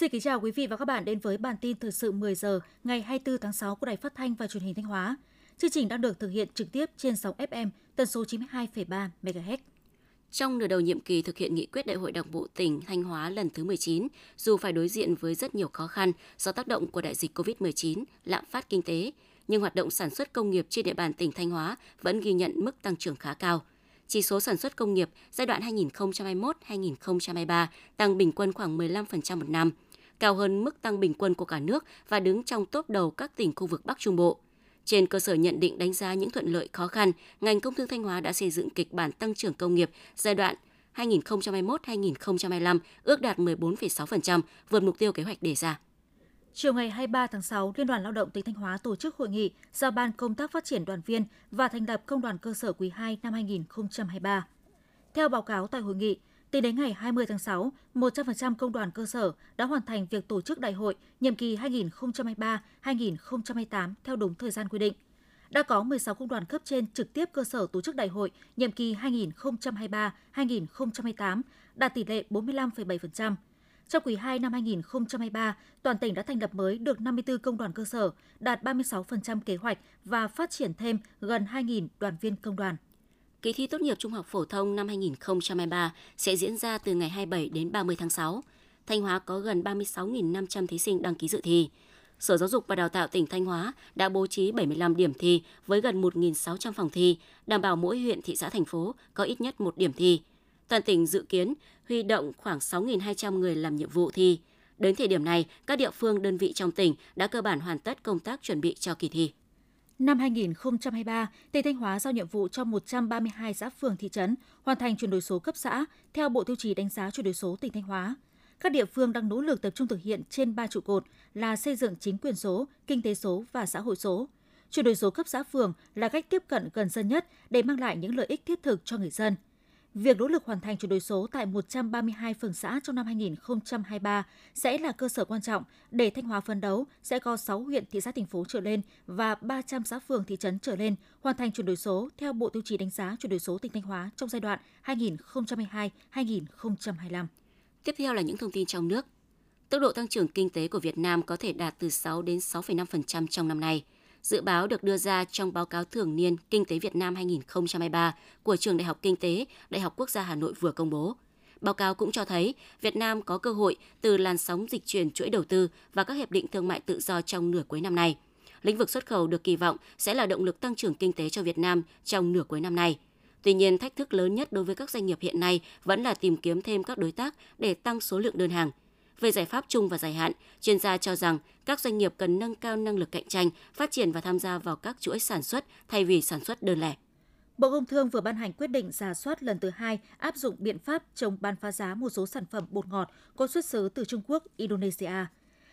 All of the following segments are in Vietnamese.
Xin kính chào quý vị và các bạn đến với bản tin thời sự 10 giờ ngày 24 tháng 6 của Đài Phát thanh và Truyền hình Thanh Hóa. Chương trình đang được thực hiện trực tiếp trên sóng FM tần số 92,3 MHz. Trong nửa đầu nhiệm kỳ thực hiện nghị quyết Đại hội Đảng bộ tỉnh Thanh Hóa lần thứ 19, dù phải đối diện với rất nhiều khó khăn do tác động của đại dịch COVID-19, lạm phát kinh tế, nhưng hoạt động sản xuất công nghiệp trên địa bàn tỉnh Thanh Hóa vẫn ghi nhận mức tăng trưởng khá cao. Chỉ số sản xuất công nghiệp giai đoạn 2021-2023 tăng bình quân khoảng 15% một năm, cao hơn mức tăng bình quân của cả nước và đứng trong top đầu các tỉnh khu vực Bắc Trung Bộ. Trên cơ sở nhận định đánh giá những thuận lợi khó khăn, ngành công thương Thanh Hóa đã xây dựng kịch bản tăng trưởng công nghiệp giai đoạn 2021-2025 ước đạt 14,6%, vượt mục tiêu kế hoạch đề ra. Chiều ngày 23 tháng 6, Liên đoàn Lao động tỉnh Thanh Hóa tổ chức hội nghị giao ban công tác phát triển đoàn viên và thành lập công đoàn cơ sở quý 2 năm 2023. Theo báo cáo tại hội nghị, tính đến ngày 20 tháng 6, 100% công đoàn cơ sở đã hoàn thành việc tổ chức đại hội nhiệm kỳ 2023-2028 theo đúng thời gian quy định. Đã có 16 công đoàn cấp trên trực tiếp cơ sở tổ chức đại hội nhiệm kỳ 2023-2028, đạt tỷ lệ 45,7%. Trong quý 2 năm 2023, toàn tỉnh đã thành lập mới được 54 công đoàn cơ sở, đạt 36% kế hoạch và phát triển thêm gần 2.000 đoàn viên công đoàn. Kỳ thi tốt nghiệp trung học phổ thông năm 2023 sẽ diễn ra từ ngày 27 đến 30 tháng 6. Thanh Hóa có gần 36.500 thí sinh đăng ký dự thi. Sở Giáo dục và Đào tạo tỉnh Thanh Hóa đã bố trí 75 điểm thi với gần 1.600 phòng thi, đảm bảo mỗi huyện, thị xã, thành phố có ít nhất một điểm thi. Toàn tỉnh dự kiến huy động khoảng 6.200 người làm nhiệm vụ thi. Đến thời điểm này, các địa phương đơn vị trong tỉnh đã cơ bản hoàn tất công tác chuẩn bị cho kỳ thi. Năm 2023, tỉnh Thanh Hóa giao nhiệm vụ cho 132 xã phường thị trấn hoàn thành chuyển đổi số cấp xã theo Bộ Tiêu chí đánh giá chuyển đổi số tỉnh Thanh Hóa. Các địa phương đang nỗ lực tập trung thực hiện trên 3 trụ cột là xây dựng chính quyền số, kinh tế số và xã hội số. Chuyển đổi số cấp xã phường là cách tiếp cận gần dân nhất để mang lại những lợi ích thiết thực cho người dân – Việc nỗ lực hoàn thành chuyển đổi số tại 132 phường xã trong năm 2023 sẽ là cơ sở quan trọng để Thanh Hóa phấn đấu sẽ có 6 huyện thị xã thành phố trở lên và 300 xã phường thị trấn trở lên hoàn thành chuyển đổi số theo Bộ Tiêu chí đánh giá chuyển đổi số tỉnh Thanh Hóa trong giai đoạn 2022-2025. Tiếp theo là những thông tin trong nước. Tốc độ tăng trưởng kinh tế của Việt Nam có thể đạt từ 6 đến 6,5% trong năm nay – Dự báo được đưa ra trong báo cáo thường niên Kinh tế Việt Nam 2023 của Trường Đại học Kinh tế, Đại học Quốc gia Hà Nội vừa công bố. Báo cáo cũng cho thấy Việt Nam có cơ hội từ làn sóng dịch chuyển chuỗi đầu tư và các hiệp định thương mại tự do trong nửa cuối năm nay. Lĩnh vực xuất khẩu được kỳ vọng sẽ là động lực tăng trưởng kinh tế cho Việt Nam trong nửa cuối năm nay. Tuy nhiên, thách thức lớn nhất đối với các doanh nghiệp hiện nay vẫn là tìm kiếm thêm các đối tác để tăng số lượng đơn hàng – về giải pháp chung và dài hạn, chuyên gia cho rằng các doanh nghiệp cần nâng cao năng lực cạnh tranh, phát triển và tham gia vào các chuỗi sản xuất thay vì sản xuất đơn lẻ. Bộ Công Thương vừa ban hành quyết định giả soát lần thứ hai áp dụng biện pháp chống bán phá giá một số sản phẩm bột ngọt có xuất xứ từ Trung Quốc, Indonesia.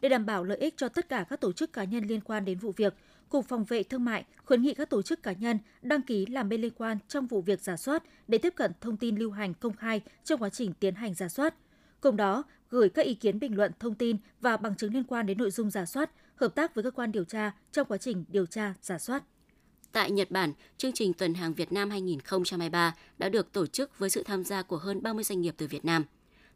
Để đảm bảo lợi ích cho tất cả các tổ chức cá nhân liên quan đến vụ việc, Cục Phòng vệ Thương mại khuyến nghị các tổ chức cá nhân đăng ký làm bên liên quan trong vụ việc giả soát để tiếp cận thông tin lưu hành công khai trong quá trình tiến hành giả soát. Cùng đó, gửi các ý kiến bình luận, thông tin và bằng chứng liên quan đến nội dung giả soát, hợp tác với cơ quan điều tra trong quá trình điều tra, giả soát. Tại Nhật Bản, chương trình Tuần hàng Việt Nam 2023 đã được tổ chức với sự tham gia của hơn 30 doanh nghiệp từ Việt Nam.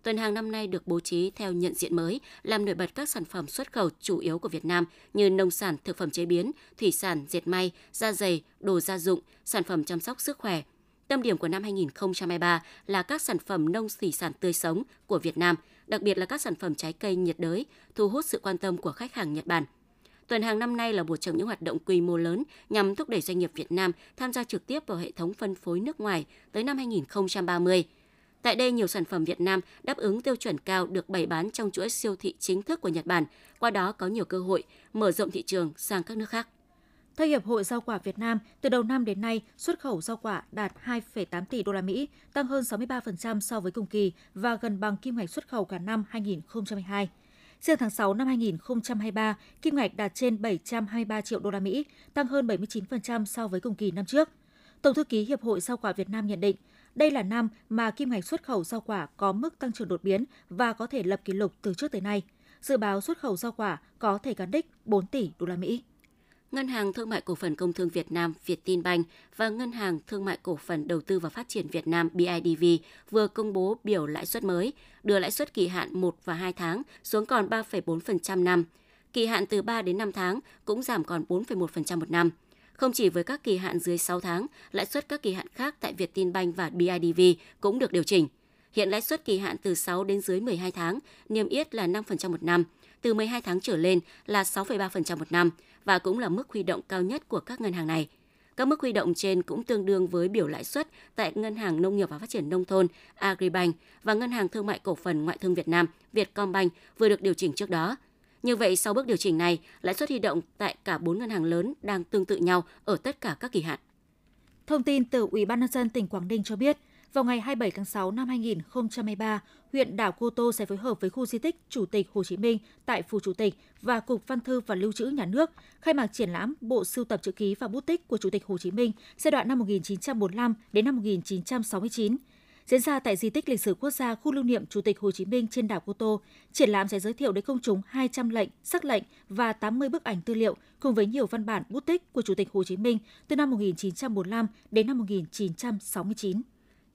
Tuần hàng năm nay được bố trí theo nhận diện mới, làm nổi bật các sản phẩm xuất khẩu chủ yếu của Việt Nam như nông sản, thực phẩm chế biến, thủy sản, dệt may, da dày, đồ gia dụng, sản phẩm chăm sóc sức khỏe. Tâm điểm của năm 2023 là các sản phẩm nông thủy sản tươi sống của Việt Nam – đặc biệt là các sản phẩm trái cây nhiệt đới, thu hút sự quan tâm của khách hàng Nhật Bản. Tuần hàng năm nay là một trong những hoạt động quy mô lớn nhằm thúc đẩy doanh nghiệp Việt Nam tham gia trực tiếp vào hệ thống phân phối nước ngoài tới năm 2030. Tại đây, nhiều sản phẩm Việt Nam đáp ứng tiêu chuẩn cao được bày bán trong chuỗi siêu thị chính thức của Nhật Bản, qua đó có nhiều cơ hội mở rộng thị trường sang các nước khác. Theo Hiệp hội Rau quả Việt Nam, từ đầu năm đến nay, xuất khẩu rau quả đạt 2,8 tỷ đô la Mỹ, tăng hơn 63% so với cùng kỳ và gần bằng kim ngạch xuất khẩu cả năm 2022. Riêng tháng 6 năm 2023, kim ngạch đạt trên 723 triệu đô la Mỹ, tăng hơn 79% so với cùng kỳ năm trước. Tổng thư ký Hiệp hội Rau quả Việt Nam nhận định, đây là năm mà kim ngạch xuất khẩu rau quả có mức tăng trưởng đột biến và có thể lập kỷ lục từ trước tới nay. Dự báo xuất khẩu rau quả có thể cán đích 4 tỷ đô la Mỹ. Ngân hàng Thương mại Cổ phần Công thương Việt Nam Vietinbank và Ngân hàng Thương mại Cổ phần Đầu tư và Phát triển Việt Nam BIDV vừa công bố biểu lãi suất mới, đưa lãi suất kỳ hạn 1 và 2 tháng xuống còn 3,4% năm. Kỳ hạn từ 3 đến 5 tháng cũng giảm còn 4,1% một năm. Không chỉ với các kỳ hạn dưới 6 tháng, lãi suất các kỳ hạn khác tại Vietinbank và BIDV cũng được điều chỉnh. Hiện lãi suất kỳ hạn từ 6 đến dưới 12 tháng niêm yết là 5% một năm, từ 12 tháng trở lên là 6,3% một năm và cũng là mức huy động cao nhất của các ngân hàng này. Các mức huy động trên cũng tương đương với biểu lãi suất tại Ngân hàng Nông nghiệp và Phát triển Nông thôn Agribank và Ngân hàng Thương mại Cổ phần Ngoại thương Việt Nam Vietcombank vừa được điều chỉnh trước đó. Như vậy, sau bước điều chỉnh này, lãi suất huy động tại cả 4 ngân hàng lớn đang tương tự nhau ở tất cả các kỳ hạn. Thông tin từ Ủy ban nhân dân tỉnh Quảng Ninh cho biết, vào ngày 27 tháng 6 năm 2023, huyện đảo Cô Tô sẽ phối hợp với khu di tích Chủ tịch Hồ Chí Minh tại Phủ Chủ tịch và Cục Văn thư và Lưu trữ Nhà nước khai mạc triển lãm bộ sưu tập chữ ký và bút tích của Chủ tịch Hồ Chí Minh giai đoạn năm 1945 đến năm 1969 diễn ra tại di tích lịch sử quốc gia khu lưu niệm Chủ tịch Hồ Chí Minh trên đảo Cô Tô. Triển lãm sẽ giới thiệu đến công chúng 200 lệnh, sắc lệnh và 80 bức ảnh tư liệu cùng với nhiều văn bản bút tích của Chủ tịch Hồ Chí Minh từ năm 1945 đến năm 1969.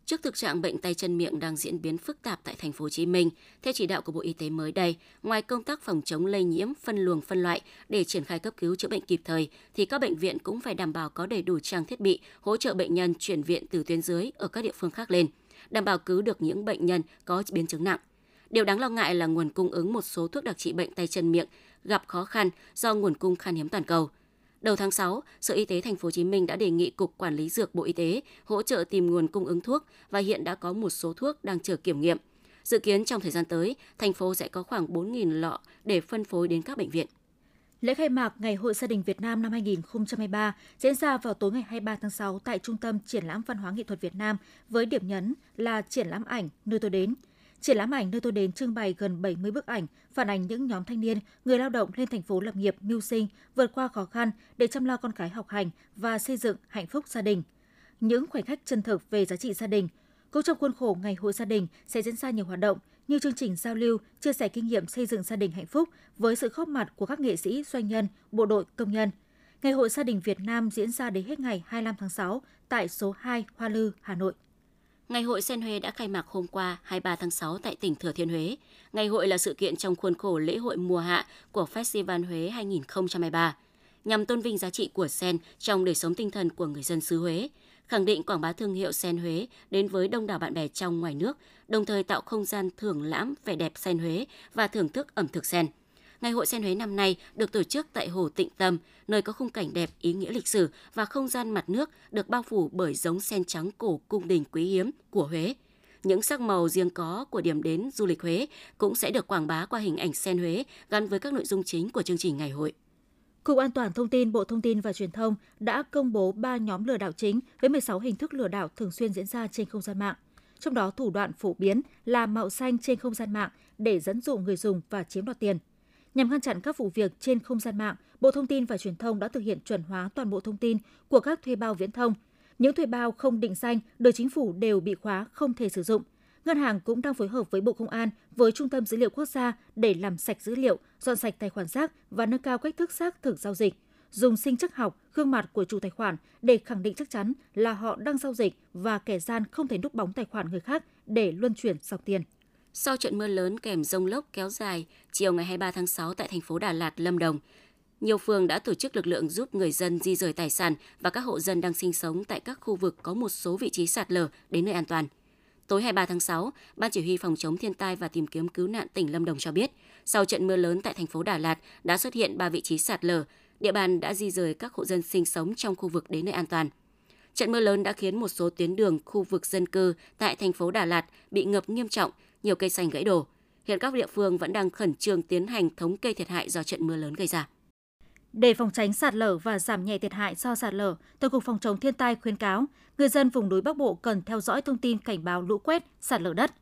Trước thực trạng bệnh tay chân miệng đang diễn biến phức tạp tại thành phố Hồ Chí Minh, theo chỉ đạo của Bộ Y tế mới đây, ngoài công tác phòng chống lây nhiễm, phân luồng phân loại để triển khai cấp cứu chữa bệnh kịp thời thì các bệnh viện cũng phải đảm bảo có đầy đủ trang thiết bị hỗ trợ bệnh nhân chuyển viện từ tuyến dưới ở các địa phương khác lên, đảm bảo cứu được những bệnh nhân có biến chứng nặng. Điều đáng lo ngại là nguồn cung ứng một số thuốc đặc trị bệnh tay chân miệng gặp khó khăn do nguồn cung khan hiếm toàn cầu. Đầu tháng 6, Sở Y tế Thành phố Hồ Chí Minh đã đề nghị Cục Quản lý dược Bộ Y tế hỗ trợ tìm nguồn cung ứng thuốc và hiện đã có một số thuốc đang chờ kiểm nghiệm. Dự kiến trong thời gian tới, thành phố sẽ có khoảng 4.000 lọ để phân phối đến các bệnh viện. Lễ khai mạc Ngày hội gia đình Việt Nam năm 2023 diễn ra vào tối ngày 23 tháng 6 tại Trung tâm Triển lãm Văn hóa Nghệ thuật Việt Nam với điểm nhấn là triển lãm ảnh nơi tôi đến – Triển lãm ảnh nơi tôi đến trưng bày gần 70 bức ảnh phản ánh những nhóm thanh niên, người lao động lên thành phố lập nghiệp, mưu sinh, vượt qua khó khăn để chăm lo con cái học hành và xây dựng hạnh phúc gia đình. Những khoảnh khắc chân thực về giá trị gia đình. Cũng trong khuôn khổ Ngày hội gia đình sẽ diễn ra nhiều hoạt động như chương trình giao lưu, chia sẻ kinh nghiệm xây dựng gia đình hạnh phúc với sự góp mặt của các nghệ sĩ, doanh nhân, bộ đội, công nhân. Ngày hội gia đình Việt Nam diễn ra đến hết ngày 25 tháng 6 tại số 2 Hoa Lư, Hà Nội. Ngày hội Sen Huế đã khai mạc hôm qua 23 tháng 6 tại tỉnh Thừa Thiên Huế. Ngày hội là sự kiện trong khuôn khổ lễ hội mùa hạ của Festival Huế 2023, nhằm tôn vinh giá trị của sen trong đời sống tinh thần của người dân xứ Huế, khẳng định quảng bá thương hiệu sen Huế đến với đông đảo bạn bè trong ngoài nước, đồng thời tạo không gian thưởng lãm vẻ đẹp sen Huế và thưởng thức ẩm thực sen. Ngày hội sen Huế năm nay được tổ chức tại Hồ Tịnh Tâm, nơi có khung cảnh đẹp, ý nghĩa lịch sử và không gian mặt nước được bao phủ bởi giống sen trắng cổ cung đình quý hiếm của Huế. Những sắc màu riêng có của điểm đến du lịch Huế cũng sẽ được quảng bá qua hình ảnh sen Huế gắn với các nội dung chính của chương trình ngày hội. Cục An toàn Thông tin Bộ Thông tin và Truyền thông đã công bố 3 nhóm lừa đảo chính với 16 hình thức lừa đảo thường xuyên diễn ra trên không gian mạng. Trong đó thủ đoạn phổ biến là mạo xanh trên không gian mạng để dẫn dụ người dùng và chiếm đoạt tiền. Nhằm ngăn chặn các vụ việc trên không gian mạng, Bộ Thông tin và Truyền thông đã thực hiện chuẩn hóa toàn bộ thông tin của các thuê bao viễn thông. Những thuê bao không định danh được chính phủ đều bị khóa không thể sử dụng. Ngân hàng cũng đang phối hợp với Bộ Công an với Trung tâm Dữ liệu Quốc gia để làm sạch dữ liệu, dọn sạch tài khoản rác và nâng cao cách thức xác thực giao dịch. Dùng sinh chắc học, gương mặt của chủ tài khoản để khẳng định chắc chắn là họ đang giao dịch và kẻ gian không thể núp bóng tài khoản người khác để luân chuyển dòng tiền. Sau trận mưa lớn kèm rông lốc kéo dài, chiều ngày 23 tháng 6 tại thành phố Đà Lạt, Lâm Đồng, nhiều phường đã tổ chức lực lượng giúp người dân di rời tài sản và các hộ dân đang sinh sống tại các khu vực có một số vị trí sạt lở đến nơi an toàn. Tối 23 tháng 6, Ban Chỉ huy Phòng chống thiên tai và tìm kiếm cứu nạn tỉnh Lâm Đồng cho biết, sau trận mưa lớn tại thành phố Đà Lạt đã xuất hiện 3 vị trí sạt lở, địa bàn đã di rời các hộ dân sinh sống trong khu vực đến nơi an toàn. Trận mưa lớn đã khiến một số tuyến đường, khu vực dân cư tại thành phố Đà Lạt bị ngập nghiêm trọng, nhiều cây xanh gãy đổ. Hiện các địa phương vẫn đang khẩn trương tiến hành thống kê thiệt hại do trận mưa lớn gây ra. Để phòng tránh sạt lở và giảm nhẹ thiệt hại do sạt lở, Tổng cục Phòng chống thiên tai khuyến cáo người dân vùng núi Bắc Bộ cần theo dõi thông tin cảnh báo lũ quét, sạt lở đất.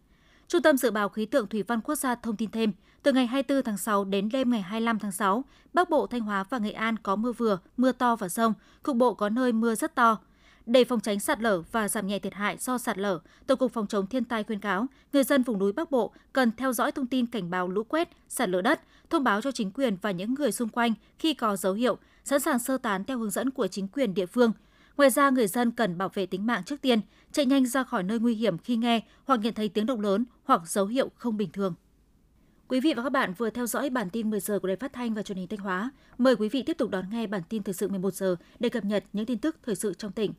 Trung tâm Dự báo Khí tượng Thủy văn Quốc gia thông tin thêm, từ ngày 24 tháng 6 đến đêm ngày 25 tháng 6, Bắc Bộ, Thanh Hóa và Nghệ An có mưa vừa, mưa to và rông, cục bộ có nơi mưa rất to. Để phòng tránh sạt lở và giảm nhẹ thiệt hại do sạt lở, Tổng cục Phòng chống thiên tai khuyên cáo người dân vùng núi Bắc Bộ cần theo dõi thông tin cảnh báo lũ quét, sạt lở đất, thông báo cho chính quyền và những người xung quanh khi có dấu hiệu, sẵn sàng sơ tán theo hướng dẫn của chính quyền địa phương. Ngoài ra, người dân cần bảo vệ tính mạng trước tiên, chạy nhanh ra khỏi nơi nguy hiểm khi nghe hoặc nhận thấy tiếng động lớn hoặc dấu hiệu không bình thường. Quý vị và các bạn vừa theo dõi bản tin 10 giờ của Đài Phát thanh và Truyền hình Thanh Hóa. Mời quý vị tiếp tục đón nghe bản tin thời sự 11 giờ để cập nhật những tin tức thời sự trong tỉnh.